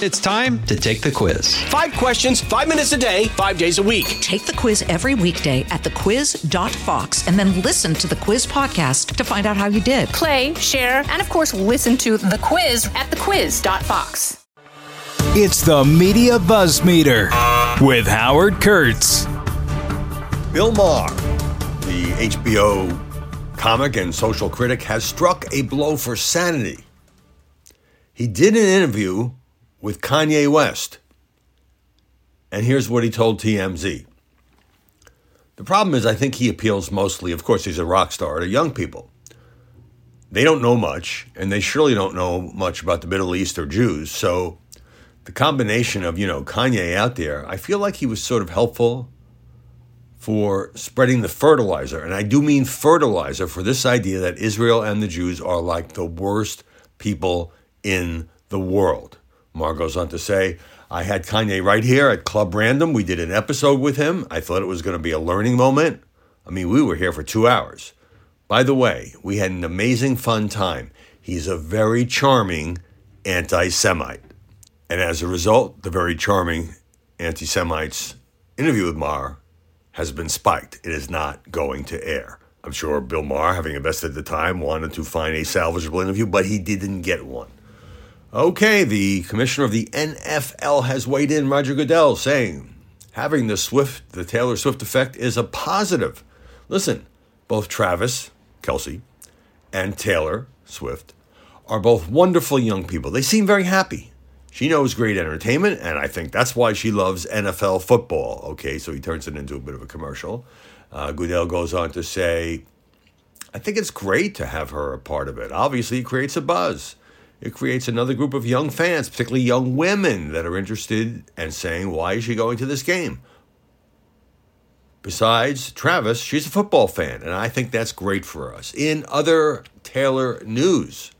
It's time to take the quiz. Five questions, five minutes a day, five days a week. Take the quiz every weekday at thequiz.fox and then listen to the quiz podcast to find out how you did. Play, share, and of course, listen to the quiz at thequiz.fox. It's the Media Buzz Meter with Howard Kurtz. Bill Maher, the HBO comic and social critic, has struck a blow for sanity. He did an interview with Kanye West. And here's what he told TMZ. The problem is, I think he appeals mostly, of course, he's a rock star, to young people. They don't know much, and they surely don't know much about the Middle East or Jews. So the combination of, you know, Kanye out there, I feel like he was sort of helpful for spreading the fertilizer. And I do mean fertilizer for this idea that Israel and the Jews are like the worst people in the world. Maher goes on to say, I had Kanye right here at Club Random. We did an episode with him. I thought it was going to be a learning moment. I mean, we were here for two hours. By the way, we had an amazing fun time. He's a very charming anti Semite. And as a result, the very charming anti Semite's interview with Maher has been spiked. It is not going to air. I'm sure Bill Maher, having invested the time, wanted to find a salvageable interview, but he didn't get one. Okay, the commissioner of the NFL has weighed in, Roger Goodell, saying having the Swift, the Taylor Swift effect is a positive. Listen, both Travis Kelce and Taylor Swift are both wonderful young people. They seem very happy. She knows great entertainment, and I think that's why she loves NFL football. Okay, so he turns it into a bit of a commercial. Uh, Goodell goes on to say, I think it's great to have her a part of it. Obviously, it creates a buzz it creates another group of young fans, particularly young women, that are interested and saying, Why is she going to this game? Besides Travis, she's a football fan, and I think that's great for us. In other Taylor news,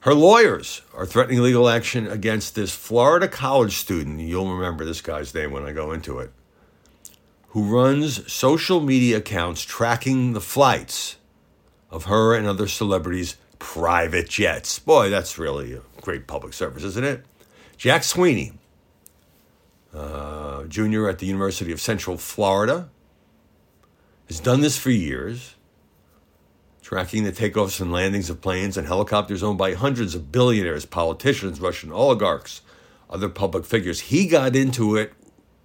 her lawyers are threatening legal action against this Florida college student. You'll remember this guy's name when I go into it, who runs social media accounts tracking the flights of her and other celebrities private jets. Boy, that's really a great public service, isn't it? Jack Sweeney, uh, junior at the University of Central Florida, has done this for years, tracking the takeoffs and landings of planes and helicopters owned by hundreds of billionaires, politicians, Russian oligarchs, other public figures. He got into it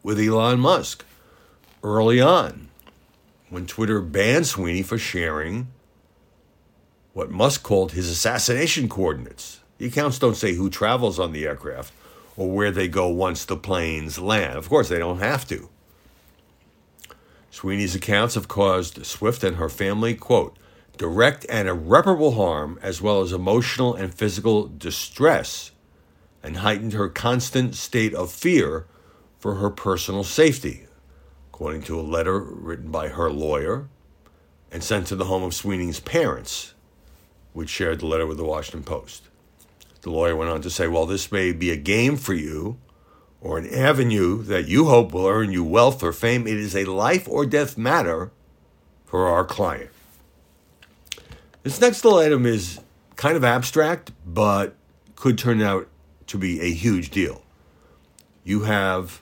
with Elon Musk early on when Twitter banned Sweeney for sharing what Musk called his assassination coordinates. The accounts don't say who travels on the aircraft or where they go once the planes land. Of course, they don't have to. Sweeney's accounts have caused Swift and her family, quote, direct and irreparable harm, as well as emotional and physical distress, and heightened her constant state of fear for her personal safety, according to a letter written by her lawyer and sent to the home of Sweeney's parents which shared the letter with the Washington Post. The lawyer went on to say, While this may be a game for you, or an avenue that you hope will earn you wealth or fame, it is a life or death matter for our client. This next little item is kind of abstract, but could turn out to be a huge deal. You have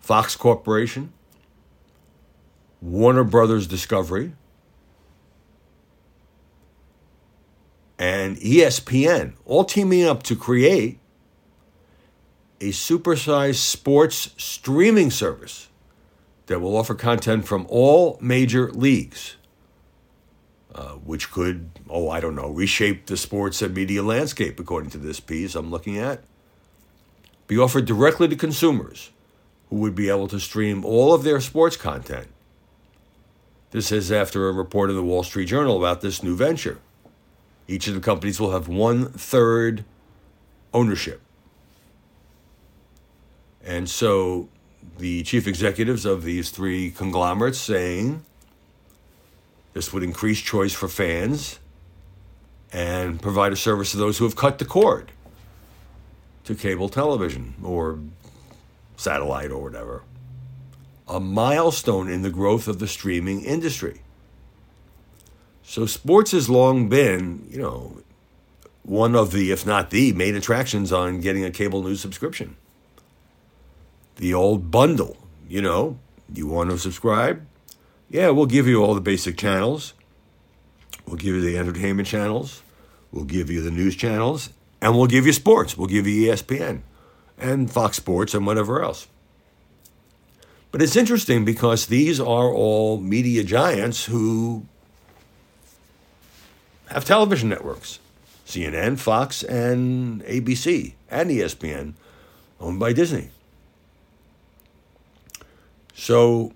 Fox Corporation, Warner Brothers Discovery, and ESPN, all teaming up to create a supersized sports streaming service that will offer content from all major leagues, uh, which could, oh, I don't know, reshape the sports and media landscape, according to this piece I'm looking at. Be offered directly to consumers who would be able to stream all of their sports content. This is after a report in the Wall Street Journal about this new venture. Each of the companies will have one third ownership. And so the chief executives of these three conglomerates saying this would increase choice for fans and provide a service to those who have cut the cord to cable television or satellite or whatever. A milestone in the growth of the streaming industry. So sports has long been, you know, one of the, if not the main attractions on getting a cable news subscription. The old bundle, you know, you want to subscribe? Yeah, we'll give you all the basic channels. We'll give you the entertainment channels. We'll give you the news channels. And we'll give you sports. We'll give you ESPN and Fox Sports and whatever else. But it's interesting because these are all media giants who have television networks CNN, Fox, and ABC, and ESPN, owned by Disney. So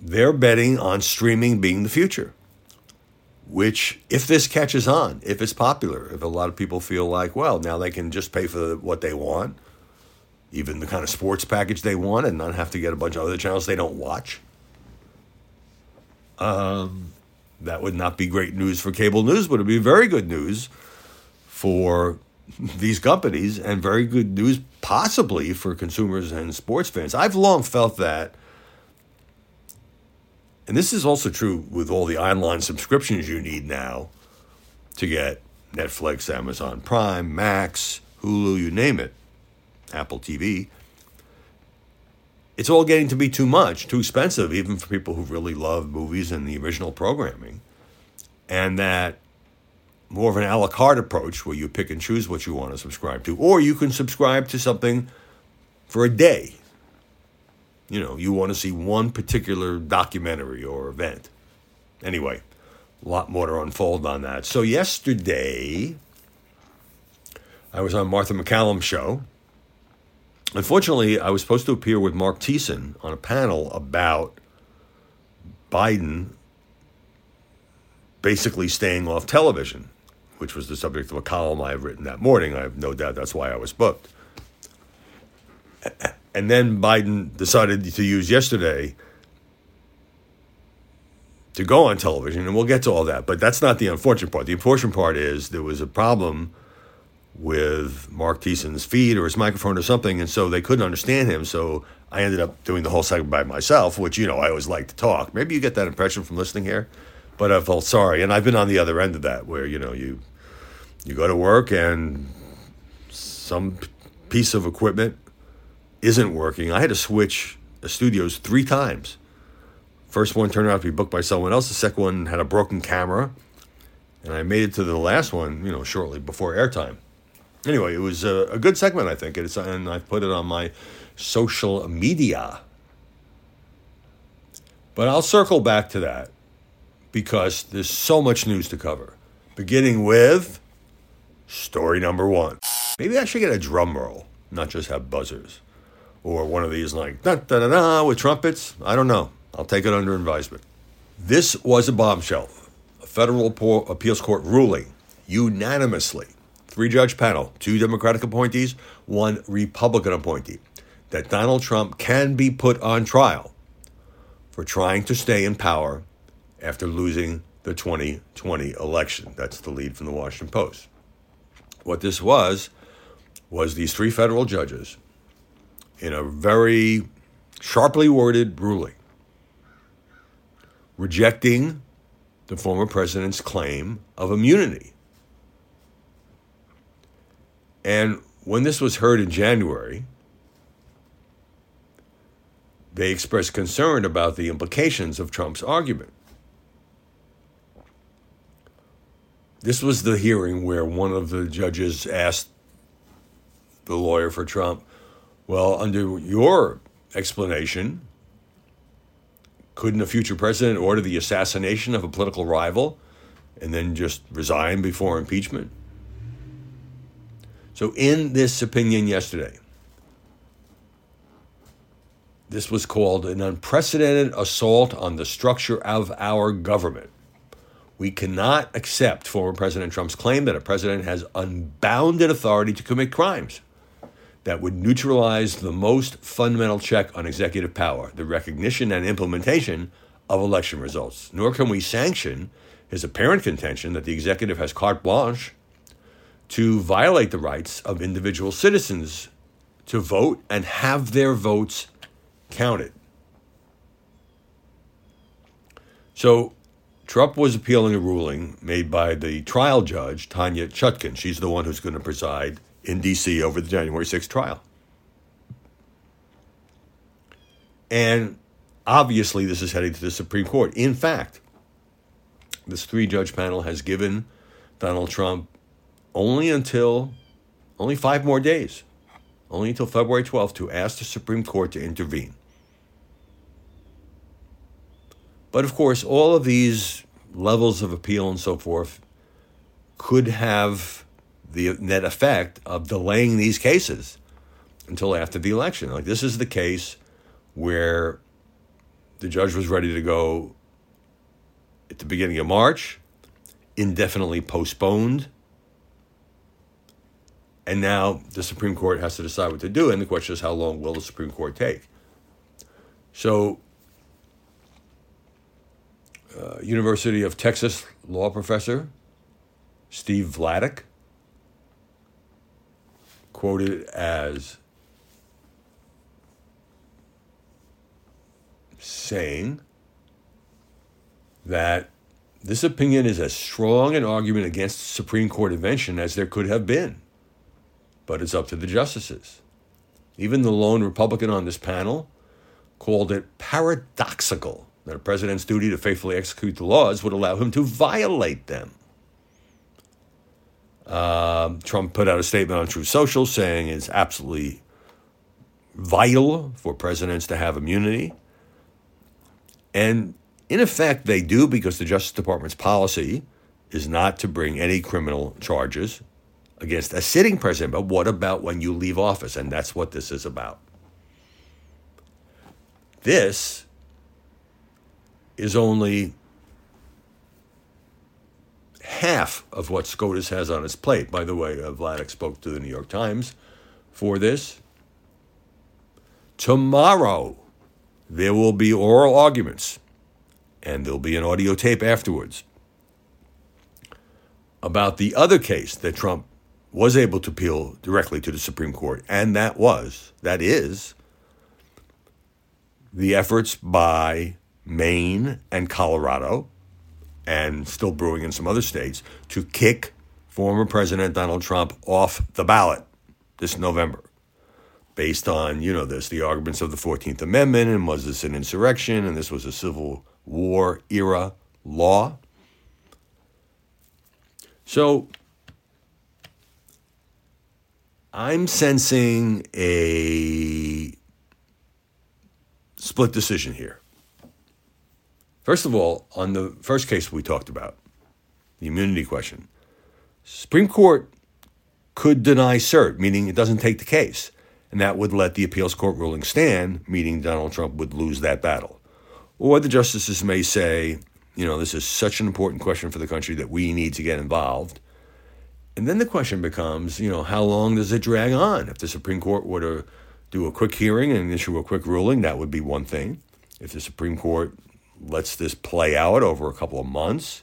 they're betting on streaming being the future, which, if this catches on, if it's popular, if a lot of people feel like, well, now they can just pay for what they want, even the kind of sports package they want, and not have to get a bunch of other channels they don't watch. Um, that would not be great news for cable news, but it'd be very good news for these companies and very good news possibly for consumers and sports fans. I've long felt that and this is also true with all the online subscriptions you need now to get Netflix, Amazon Prime, Max, Hulu, you name it, Apple TV. It's all getting to be too much, too expensive, even for people who really love movies and the original programming. And that more of an a la carte approach where you pick and choose what you want to subscribe to, or you can subscribe to something for a day you know, you want to see one particular documentary or event. Anyway, a lot more to unfold on that. So yesterday, I was on Martha MacCallum's show. Unfortunately, I was supposed to appear with Marc Thiessen on a panel about Biden basically staying off television, which was the subject of a column I have written that morning. I have no doubt that's why I was booked. And then Biden decided to use yesterday to go on television, and we'll get to all that. But that's not the unfortunate part. The unfortunate part is there was a problem with Marc Thiessen's feed or his microphone or something, and so they couldn't understand him. So I ended up doing the whole segment by myself, which, you know, I always like to talk. Maybe you get that impression from listening here, but I felt sorry. And I've been on the other end of that where, you know, you you go to work and some piece of equipment isn't working. I had to switch studios three times. First one turned out to be booked by someone else. The second one had a broken camera, and I made it to the last one, you know, shortly before airtime. Anyway, it was a, a good segment, I think, it's, and I put it on my social media. But I'll circle back to that because there's so much news to cover. Beginning with story number one. Maybe I should get a drum roll, not just have buzzers or one of these like da da da da with trumpets. I don't know. I'll take it under advisement. This was a bombshell. A federal appeals court ruling unanimously, three judge panel, two Democratic appointees, one Republican appointee, that Donald Trump can be put on trial for trying to stay in power after losing the 2020 election. That's the lead from the Washington Post. What this was, was these three federal judges in a very sharply worded ruling rejecting the former president's claim of immunity. And when this was heard in January, they expressed concern about the implications of Trump's argument. This was the hearing where one of the judges asked the lawyer for Trump, well, under your explanation, couldn't a future president order the assassination of a political rival and then just resign before impeachment? So, in this opinion yesterday, this was called an unprecedented assault on the structure of our government. We cannot accept former President Trump's claim that a president has unbounded authority to commit crimes that would neutralize the most fundamental check on executive power, the recognition and implementation of election results. Nor can we sanction his apparent contention that the executive has carte blanche to violate the rights of individual citizens to vote and have their votes counted. So Trump was appealing a ruling made by the trial judge, Tanya Chutkan. She's the one who's going to preside in D.C. over the January 6th trial. And obviously, this is heading to the Supreme Court. In fact, this three judge panel has given Donald Trump only until only five more days, only until February 12th, to ask the Supreme Court to intervene. But of course, all of these levels of appeal and so forth could have the net effect of delaying these cases until after the election. Like this is the case where the judge was ready to go at the beginning of March, indefinitely postponed. And now the Supreme Court has to decide what to do. And the question is, how long will the Supreme Court take? So, uh, University of Texas law professor Steve Vladeck, quoted as saying that this opinion is as strong an argument against Supreme Court intervention as there could have been. But it's up to the justices. Even the lone Republican on this panel called it paradoxical that a president's duty to faithfully execute the laws would allow him to violate them. Uh, Trump put out a statement on Truth Social saying it's absolutely vital for presidents to have immunity. And in effect, they do because the Justice Department's policy is not to bring any criminal charges against a sitting president. But what about when you leave office? And that's what this is about. This is only half of what SCOTUS has on its plate. By the way, uh, Vladeck spoke to the New York Times for this. Tomorrow, there will be oral arguments, and there'll be an audio tape afterwards about the other case that Trump was able to appeal directly to the Supreme Court, and that was, that is, the efforts by Maine and Colorado, and still brewing in some other states, to kick former President Donald Trump off the ballot this November based on, you know, this, the arguments of the 14th Amendment, and was this an insurrection, and this was a Civil War era law. So I'm sensing a split decision here. First of all, on the first case we talked about, the immunity question, Supreme Court could deny cert, meaning it doesn't take the case and that would let the appeals court ruling stand, meaning Donald Trump would lose that battle. Or the justices may say, you know, this is such an important question for the country that we need to get involved. And then the question becomes, you know, how long does it drag on? If the Supreme Court were to do a quick hearing and issue a quick ruling, that would be one thing. If the Supreme Court lets this play out over a couple of months,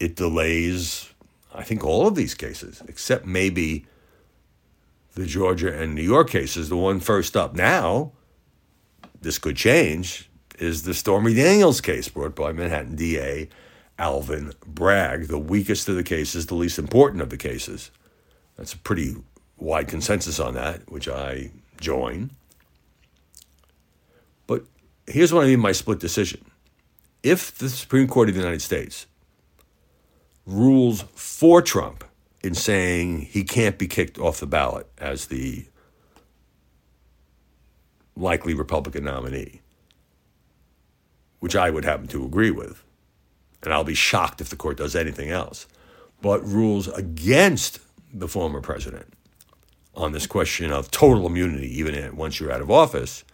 it delays, I think, all of these cases, except maybe the Georgia and New York cases, the one first up now, this could change, is the Stormy Daniels case brought by Manhattan DA Alvin Bragg, the weakest of the cases, the least important of the cases. That's a pretty wide consensus on that, which I join. But here's what I mean by split decision. If the Supreme Court of the United States rules for Trump in saying he can't be kicked off the ballot as the likely Republican nominee, which I would happen to agree with. And I'll be shocked if the court does anything else. But rules against the former president on this question of total immunity, even once you're out of office,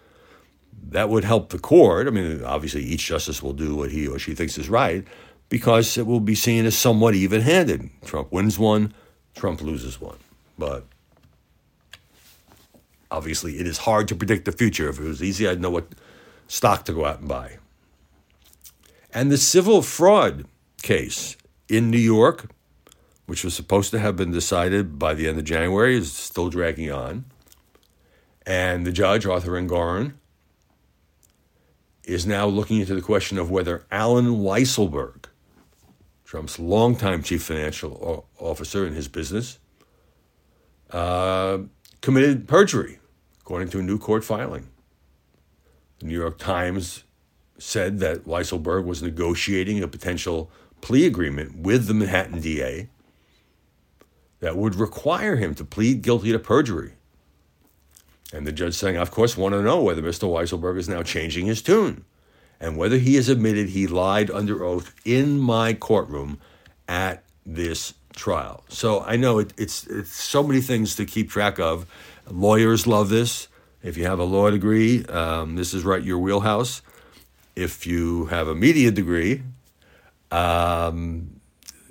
that would help the court. I mean, obviously, each justice will do what he or she thinks is right because it will be seen as somewhat even handed. Trump wins one, Trump loses one. But obviously, it is hard to predict the future. If it was easy, I'd know what stock to go out and buy. And the civil fraud case in New York, which was supposed to have been decided by the end of January, is still dragging on. And the judge, Arthur Engoron, is now looking into the question of whether Allen Weisselberg, Trump's longtime chief financial officer in his business, uh, committed perjury, according to a new court filing. The New York Times said that Weisselberg was negotiating a potential plea agreement with the Manhattan DA that would require him to plead guilty to perjury. And the judge saying, of course, want to know whether Mr. Weisselberg is now changing his tune and whether he has admitted he lied under oath in my courtroom at this trial. So I know it, it's, it's so many things to keep track of. Lawyers love this. If you have a law degree, um, this is right your wheelhouse. If you have a media degree, um,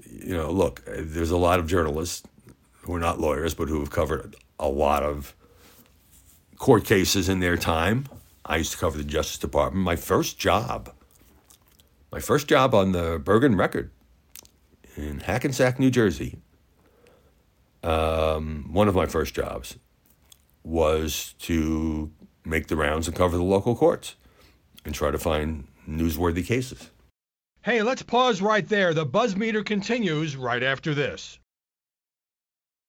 you know, look, there's a lot of journalists who are not lawyers, but who have covered a lot of court cases in their time. I used to cover the Justice Department. My first job, my first job on the Bergen Record in Hackensack, New Jersey, um, one of my first jobs was to make the rounds and cover the local courts and try to find newsworthy cases. Hey, let's pause right there. The buzz meter continues right after this.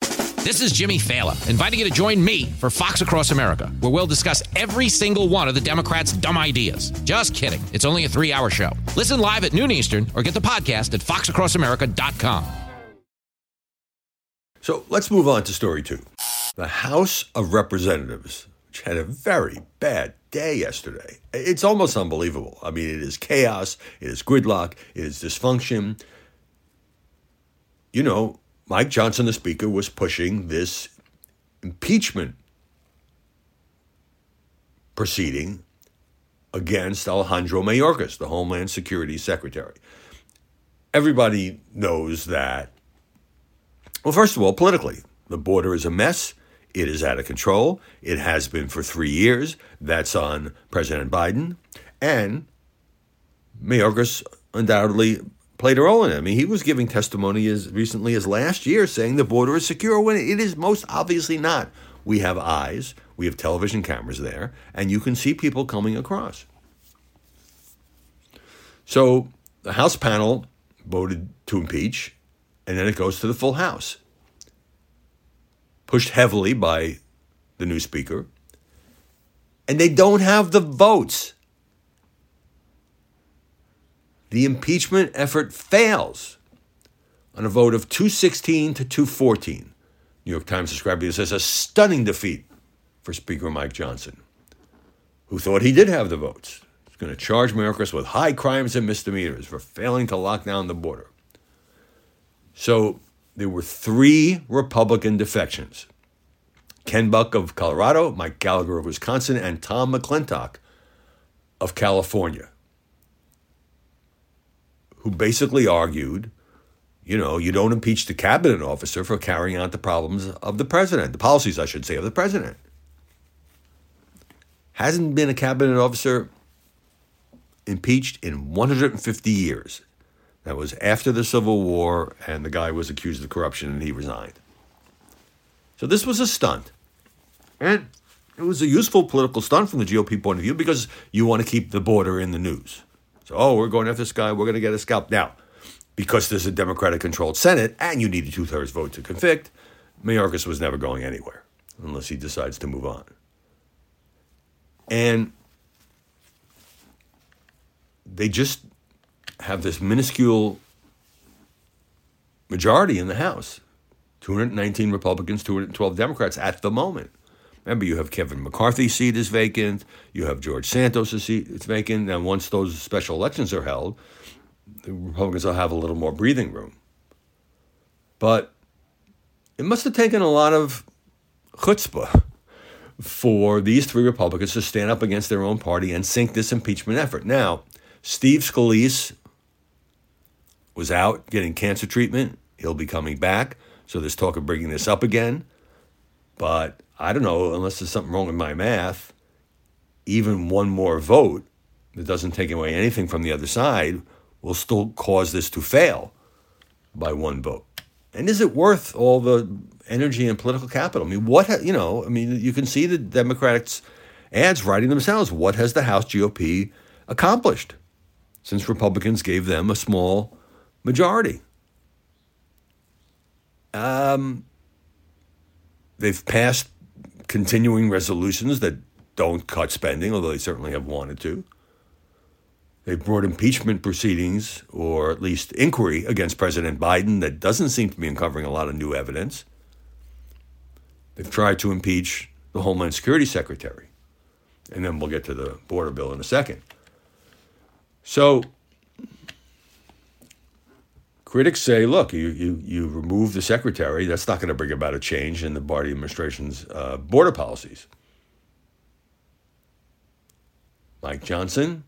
This is Jimmy Failla, inviting you to join me for Fox Across America, where we'll discuss every single one of the Democrats' dumb ideas. Just kidding. It's only a three hour show. Listen live at noon Eastern or get the podcast at foxacrossamerica.com. So let's move on to story two. The House of Representatives, which had a very bad day yesterday. It's almost unbelievable. I mean, it is chaos, it is gridlock, it is dysfunction. You know, Mike Johnson, the Speaker, was pushing this impeachment proceeding against Alejandro Mayorkas, the Homeland Security Secretary. Everybody knows that, well, first of all, politically, the border is a mess. It is out of control. It has been for three years. That's on President Biden. And Mayorkas undoubtedly played a role in it. I mean, he was giving testimony as recently as last year saying the border is secure when it is most obviously not. We have eyes, we have television cameras there, and you can see people coming across. So the House panel voted to impeach, and then it goes to the full House. Pushed heavily by the new Speaker. And they don't have the votes the impeachment effort fails on a vote of 216 to 214. New York Times described this as a stunning defeat for Speaker Mike Johnson, who thought he did have the votes. He's going to charge Mayorkas with high crimes and misdemeanors for failing to lock down the border. So there were three Republican defections Ken Buck of Colorado, Mike Gallagher of Wisconsin, and Tom McClintock of California who basically argued, you know, you don't impeach the cabinet officer for carrying out the problems of the president, the policies, I should say, of the president. Hasn't been a cabinet officer impeached in 150 years. That was after the Civil War, and the guy was accused of corruption and he resigned. So this was a stunt. And it was a useful political stunt from the GOP point of view because you want to keep the border in the news. So, oh, we're going after this guy. We're going to get a scalp. Now, because there's a Democratic controlled Senate and you need a two thirds vote to convict, Mayorkas was never going anywhere unless he decides to move on. And they just have this minuscule majority in the House 219 Republicans, 212 Democrats at the moment. Remember, you have Kevin McCarthy's seat is vacant. You have George Santos' seat is vacant. And once those special elections are held, the Republicans will have a little more breathing room. But it must have taken a lot of chutzpah for these three Republicans to stand up against their own party and sink this impeachment effort. Now, Steve Scalise was out getting cancer treatment. He'll be coming back. So there's talk of bringing this up again. But I don't know, unless there's something wrong with my math, even one more vote that doesn't take away anything from the other side will still cause this to fail by one vote. And is it worth all the energy and political capital? I mean, what, you know, I mean, you can see the Democrats' ads writing themselves. What has the House GOP accomplished since Republicans gave them a small majority. Um, they've passed continuing resolutions that don't cut spending, although they certainly have wanted to. They've brought impeachment proceedings, or at least inquiry, against President Biden that doesn't seem to be uncovering a lot of new evidence. They've tried to impeach the Homeland Security Secretary. And then we'll get to the border bill in a second. So, critics say, look, you, you, you remove the secretary, that's not going to bring about a change in the Biden administration's uh, border policies. Mike Johnson,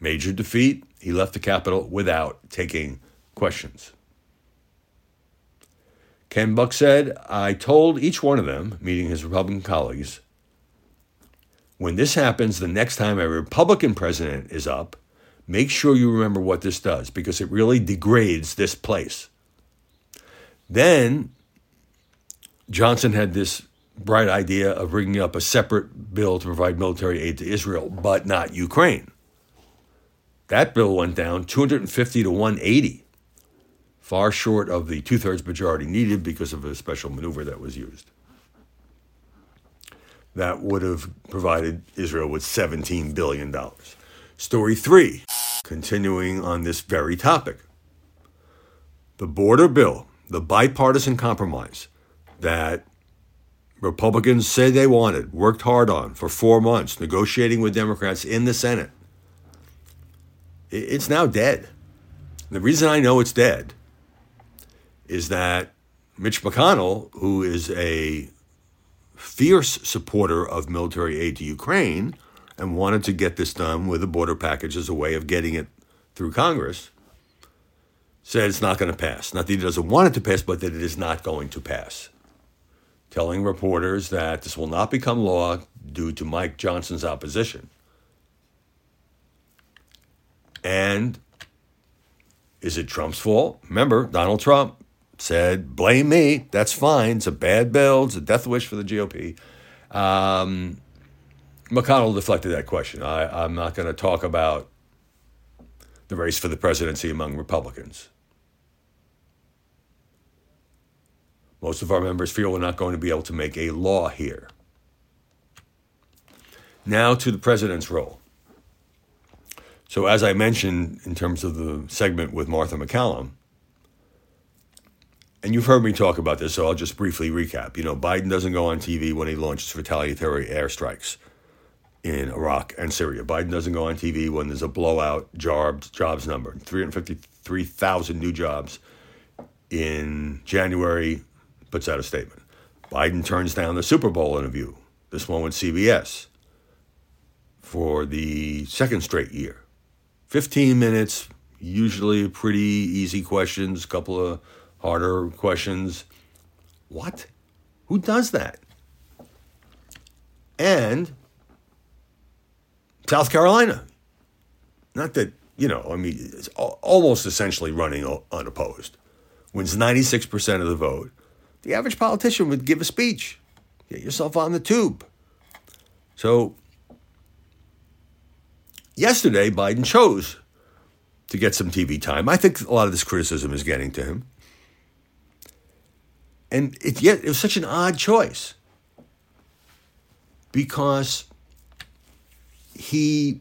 major defeat. He left the Capitol without taking questions. Ken Buck said, I told each one of them, meeting his Republican colleagues, when this happens the next time a Republican president is up, make sure you remember what this does because it really degrades this place. Then Johnson had this bright idea of bringing up a separate bill to provide military aid to Israel, but not Ukraine. That bill went down 250 to 180, far short of the two thirds majority needed because of a special maneuver that was used. That would have provided Israel with $17 billion. Story three, continuing on this very topic. The border bill, the bipartisan compromise that Republicans say they wanted, worked hard on for four months, negotiating with Democrats in the Senate. It's now dead. The reason I know it's dead is that Mitch McConnell, who is a fierce supporter of military aid to Ukraine and wanted to get this done with a border package as a way of getting it through Congress, said it's not going to pass. Not that he doesn't want it to pass, but that it is not going to pass telling reporters that this will not become law due to Mike Johnson's opposition. And is it Trump's fault? Remember, Donald Trump said, blame me. That's fine. It's a bad bill. It's a death wish for the GOP. Um, McConnell deflected that question. I, I'm not going to talk about the race for the presidency among Republicans. Most of our members feel we're not going to be able to make a law here. Now to the president's role. So, as I mentioned in terms of the segment with Martha MacCallum, and you've heard me talk about this, so I'll just briefly recap. You know, Biden doesn't go on TV when he launches retaliatory airstrikes in Iraq and Syria. Biden doesn't go on TV when there's a blowout jobs, jobs number 353,000 new jobs in January puts out a statement. Biden turns down the Super Bowl interview, this one with CBS, for the second straight year. 15 minutes, usually pretty easy questions, a couple of harder questions. What? Who does that? And South Carolina. Not that, you know, I mean, it's almost essentially running unopposed. Wins 96% of the vote the average politician would give a speech. Get yourself on the tube. So, yesterday, Biden chose to get some TV time. I think a lot of this criticism is getting to him. And it, yet, it was such an odd choice because he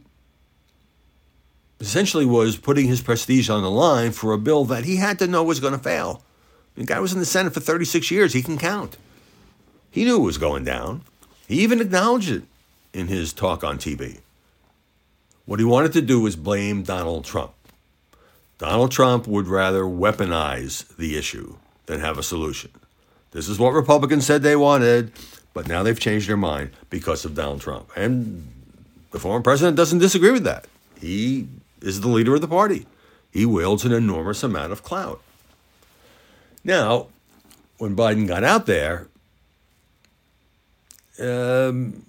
essentially was putting his prestige on the line for a bill that he had to know was going to fail. The guy was in the Senate for 36 years. He can count. He knew it was going down. He even acknowledged it in his talk on TV. What he wanted to do was blame Donald Trump. Donald Trump would rather weaponize the issue than have a solution. This is what Republicans said they wanted, but now they've changed their mind because of Donald Trump. And the former president doesn't disagree with that. He is the leader of the party, he wields an enormous amount of clout. Now, when Biden got out there, um,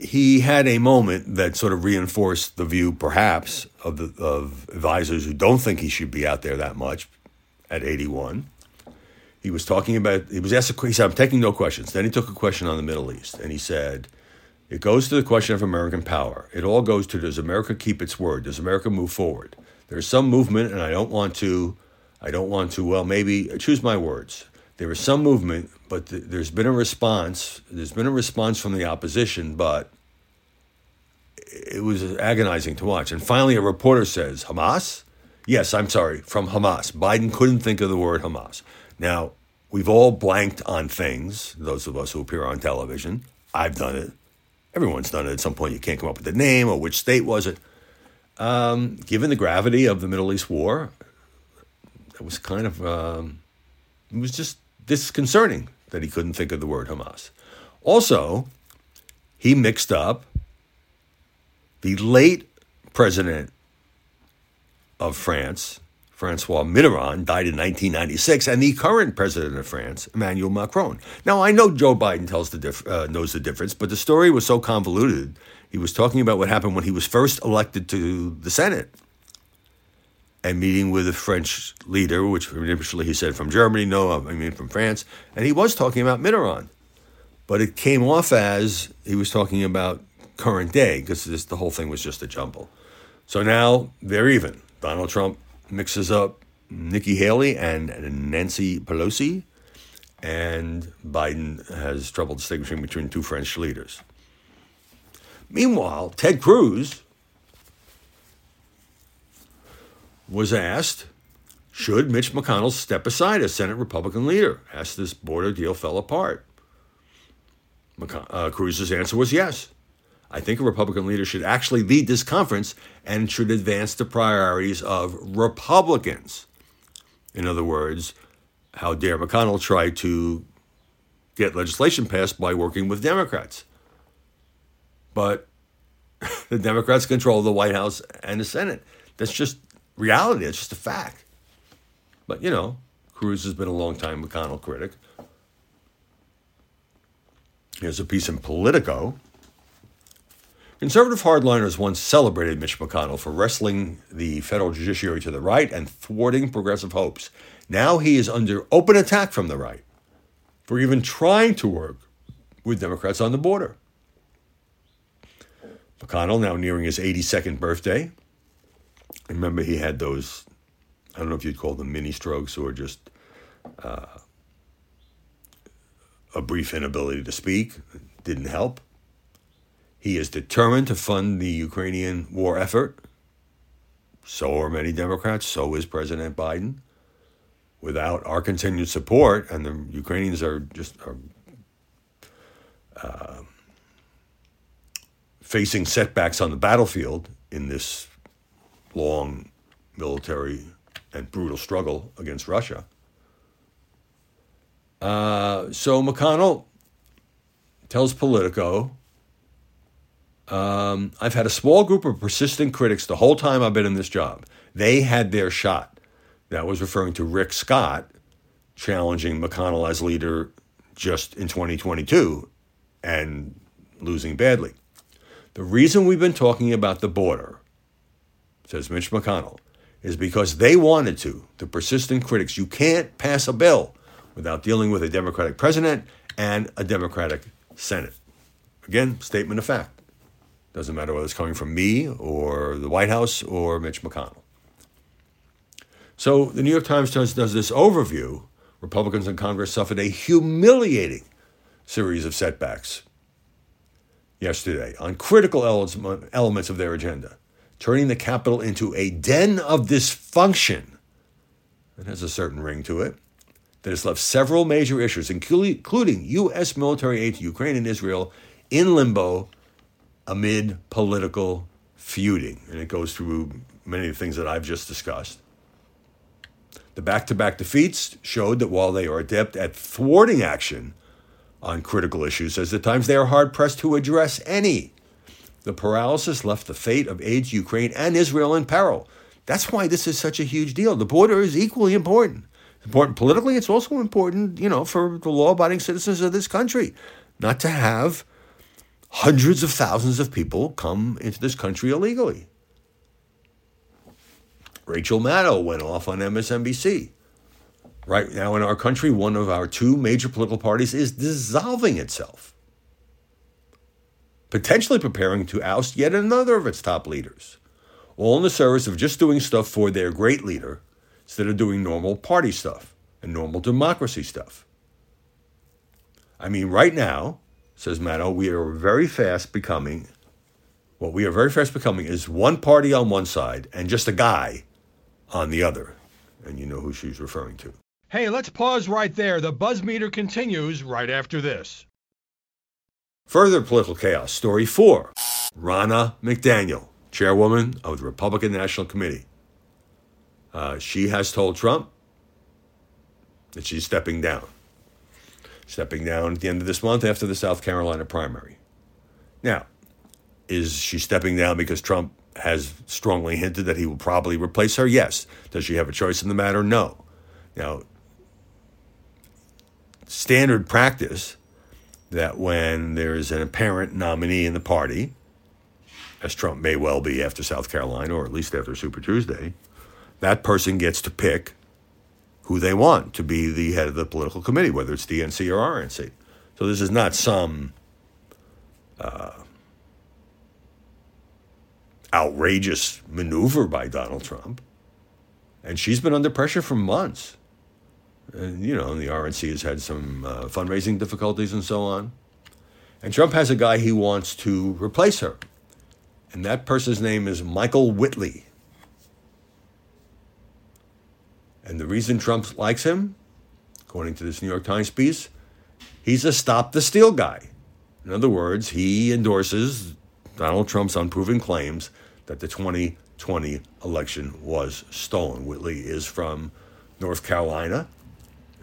he had a moment that sort of reinforced the view, perhaps, of the of advisors who don't think he should be out there that much at 81. He was talking about, he was asked he said, I'm taking no questions. Then he took a question on the Middle East, and he said, It goes to the question of American power. It all goes to does America keep its word? Does America move forward? There's some movement, and I don't want to, I don't want to, well, maybe choose my words. There is some movement, but th- there's been a response. There's been a response from the opposition, but it was agonizing to watch. And finally, a reporter says, Hamas? Yes, I'm sorry, from Hamas. Biden couldn't think of the word Hamas. Now, we've all blanked on things, those of us who appear on television. I've done it. Everyone's done it at some point. You can't come up with the name or which state was it. Um, given the gravity of the Middle East war, it was kind of, um, it was just disconcerting that he couldn't think of the word Hamas. Also, he mixed up the late president of France, Francois Mitterrand, died in 1996, and the current president of France, Emmanuel Macron. Now, I know Joe Biden tells the dif- uh, knows the difference, but the story was so convoluted. He was talking about what happened when he was first elected to the Senate and meeting with a French leader, which initially he said from Germany, no, I mean from France, and he was talking about Mitterrand. But it came off as he was talking about current day because the whole thing was just a jumble. So now they're even. Donald Trump mixes up Nikki Haley and Nancy Pelosi, and Biden has trouble distinguishing between two French leaders. Meanwhile, Ted Cruz was asked, should Mitch McConnell step aside as Senate Republican leader as this border deal fell apart? McC- uh, Cruz's answer was yes. I think a Republican leader should actually lead this conference and should advance the priorities of Republicans. In other words, how dare McConnell try to get legislation passed by working with Democrats? But the Democrats control the White House and the Senate. That's just reality. that's just a fact. But, you know, Cruz has been a long time McConnell critic. Here's a piece in Politico. Conservative hardliners once celebrated Mitch McConnell for wrestling the federal judiciary to the right and thwarting progressive hopes. Now he is under open attack from the right for even trying to work with Democrats on the border. McConnell, now nearing his 82nd birthday, remember he had those, I don't know if you'd call them mini strokes or just uh, a brief inability to speak, didn't help. He is determined to fund the Ukrainian war effort. So are many Democrats, so is President Biden. Without our continued support, and the Ukrainians are just are, uh, facing setbacks on the battlefield in this long military and brutal struggle against Russia. Uh, so McConnell tells Politico um, I've had a small group of persistent critics the whole time I've been in this job. They had their shot. That was referring to Rick Scott challenging McConnell as leader just in 2022 and losing badly. The reason we've been talking about the border, says Mitch McConnell, is because they wanted to, the persistent critics. You can't pass a bill without dealing with a Democratic president and a Democratic Senate. Again, statement of fact. Doesn't matter whether it's coming from me or the White House or Mitch McConnell. So the New York Times does, does this overview. Republicans in Congress suffered a humiliating series of setbacks yesterday on critical elements of their agenda, turning the Capitol into a den of dysfunction. It has a certain ring to it that has left several major issues, including U.S. military aid to Ukraine and Israel, in limbo amid political feuding. And it goes through many of the things that I've just discussed. The back to back defeats showed that while they are adept at thwarting action on critical issues, as at times they are hard pressed to address any. The paralysis left the fate of aid to Ukraine and Israel in peril. That's why this is such a huge deal. The border is equally important. Important politically, it's also important, you know, for the law abiding citizens of this country not to have hundreds of thousands of people come into this country illegally. Rachel Maddow went off on MSNBC. Right now in our country, one of our two major political parties is dissolving itself. potentially preparing to oust yet another of its top leaders, all in the service of just doing stuff for their great leader instead of doing normal party stuff and normal democracy stuff. I mean, right now, says Maddow, we are very fast becoming, what we are very fast becoming is one party on one side and just a guy on the other. And you know who she's referring to. Hey, let's pause right there. The buzz meter continues right after this. Further political chaos. Story four Ronna McDaniel, chairwoman of the Republican National Committee. Uh, she has told Trump that she's stepping down. Stepping down at the end of this month after the South Carolina primary. Now, is she stepping down because Trump has strongly hinted that he will probably replace her? Yes. Does she have a choice in the matter? No. Now, standard practice that when there's an apparent nominee in the party, as Trump may well be after South Carolina or at least after Super Tuesday, that person gets to pick who they want to be the head of the political committee, whether it's DNC or RNC. So this is not some uh, outrageous maneuver by Donald Trump. And she's been under pressure for months. And, you know, the RNC has had some uh, fundraising difficulties and so on. And Trump has a guy he wants to replace her. And that person's name is Michael Whatley. And the reason Trump likes him, according to this New York Times piece, he's a stop the steal guy. In other words, he endorses Donald Trump's unproven claims that the 2020 election was stolen. Whatley is from North Carolina,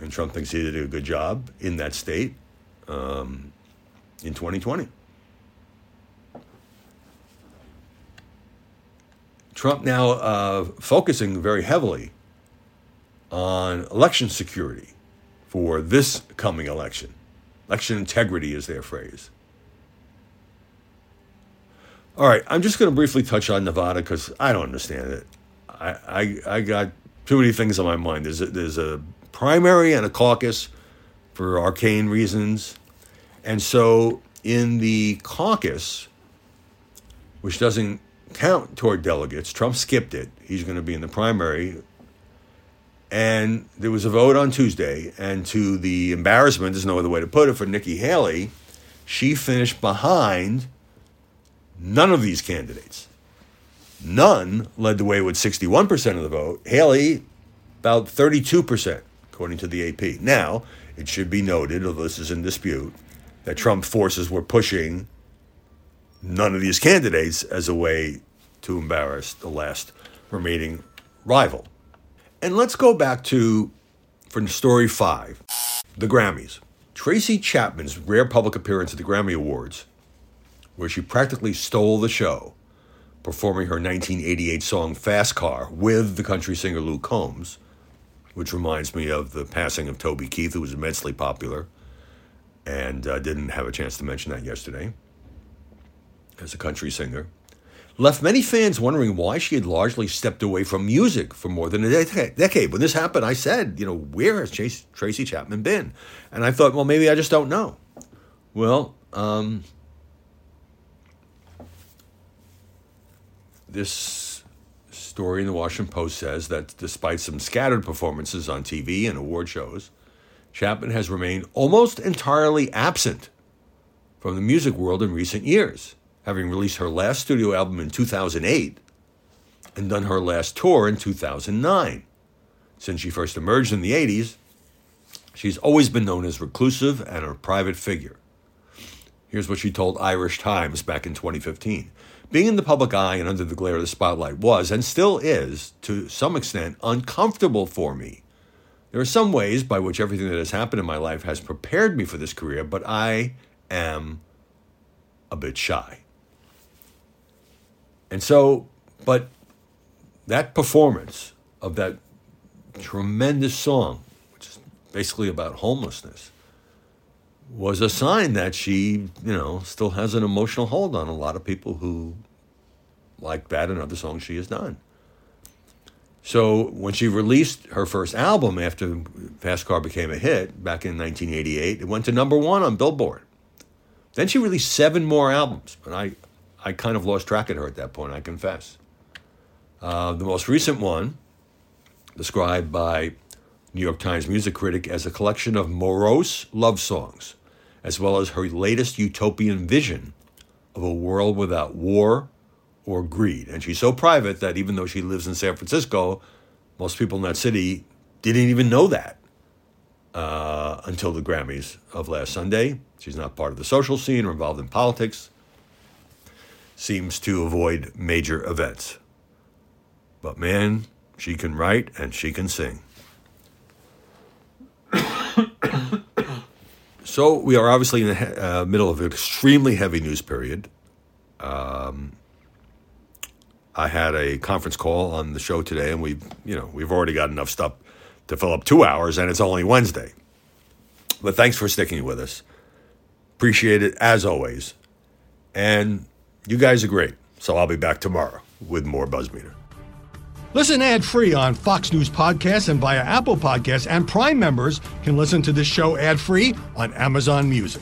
and Trump thinks he did a good job in that state um, in 2020. Trump now uh, focusing very heavily on election security for this coming election. Election integrity is their phrase. All right, I'm just going to briefly touch on Nevada because I don't understand it. I, I, I got too many things on my mind. There's a, there's a primary and a caucus for arcane reasons. And so in the caucus, which doesn't count toward delegates, Trump skipped it. He's going to be in the primary. And there was a vote on Tuesday, and to the embarrassment, there's no other way to put it, for Nikki Haley, she finished behind None of these candidates. None led the way with 61% of the vote. Haley, about 32%, according to the AP. Now, it should be noted, although this is in dispute, that Trump forces were pushing none of these candidates as a way to embarrass the last remaining rival. And let's go back to, for story five, the Grammys. Tracy Chapman's rare public appearance at the Grammy Awards where she practically stole the show, performing her 1988 song Fast Car with the country singer Luke Combs, which reminds me of the passing of Toby Keith, who was immensely popular, and uh, didn't have a chance to mention that yesterday as a country singer. Left many fans wondering why she had largely stepped away from music for more than a decade. When this happened, I said, you know, where has Chase, Tracy Chapman been? And I thought, well, maybe I just don't know. Well, um, this story in the Washington Post says that despite some scattered performances on TV and award shows, Chapman has remained almost entirely absent from the music world in recent years, having released her last studio album in 2008 and done her last tour in 2009. Since she first emerged in the 80s, she's always been known as reclusive and a private figure. Here's what she told Irish Times back in 2015 being in the public eye and under the glare of the spotlight was, and still is, to some extent, uncomfortable for me. There are some ways by which everything that has happened in my life has prepared me for this career, but I am a bit shy. And so, but that performance of that tremendous song, which is basically about homelessness, was a sign that she, you know, still has an emotional hold on a lot of people who like that and other songs she has done. So when she released her first album after Fast Car became a hit back in 1988, it went to number one on Billboard. Then she released seven more albums, but I, I kind of lost track of her at that point, I confess. Uh, the most recent one, described by New York Times music critic as a collection of morose love songs, as well as her latest utopian vision of a world without war or greed. And she's so private that even though she lives in San Francisco, most people in that city didn't even know that uh, until the Grammys of last Sunday. She's not part of the social scene or involved in politics. Seems to avoid major events. But man, she can write and she can sing. so we are obviously in the uh, middle of an extremely heavy news period. Um, I had a conference call on the show today, and we've you know, we've already got enough stuff to fill up two hours, and it's only Wednesday. But thanks for sticking with us. Appreciate it as always. And you guys are great. So I'll be back tomorrow with more Buzzmeter. Listen ad free on Fox News Podcasts and via Apple Podcasts, and Prime members can listen to this show ad free on Amazon Music.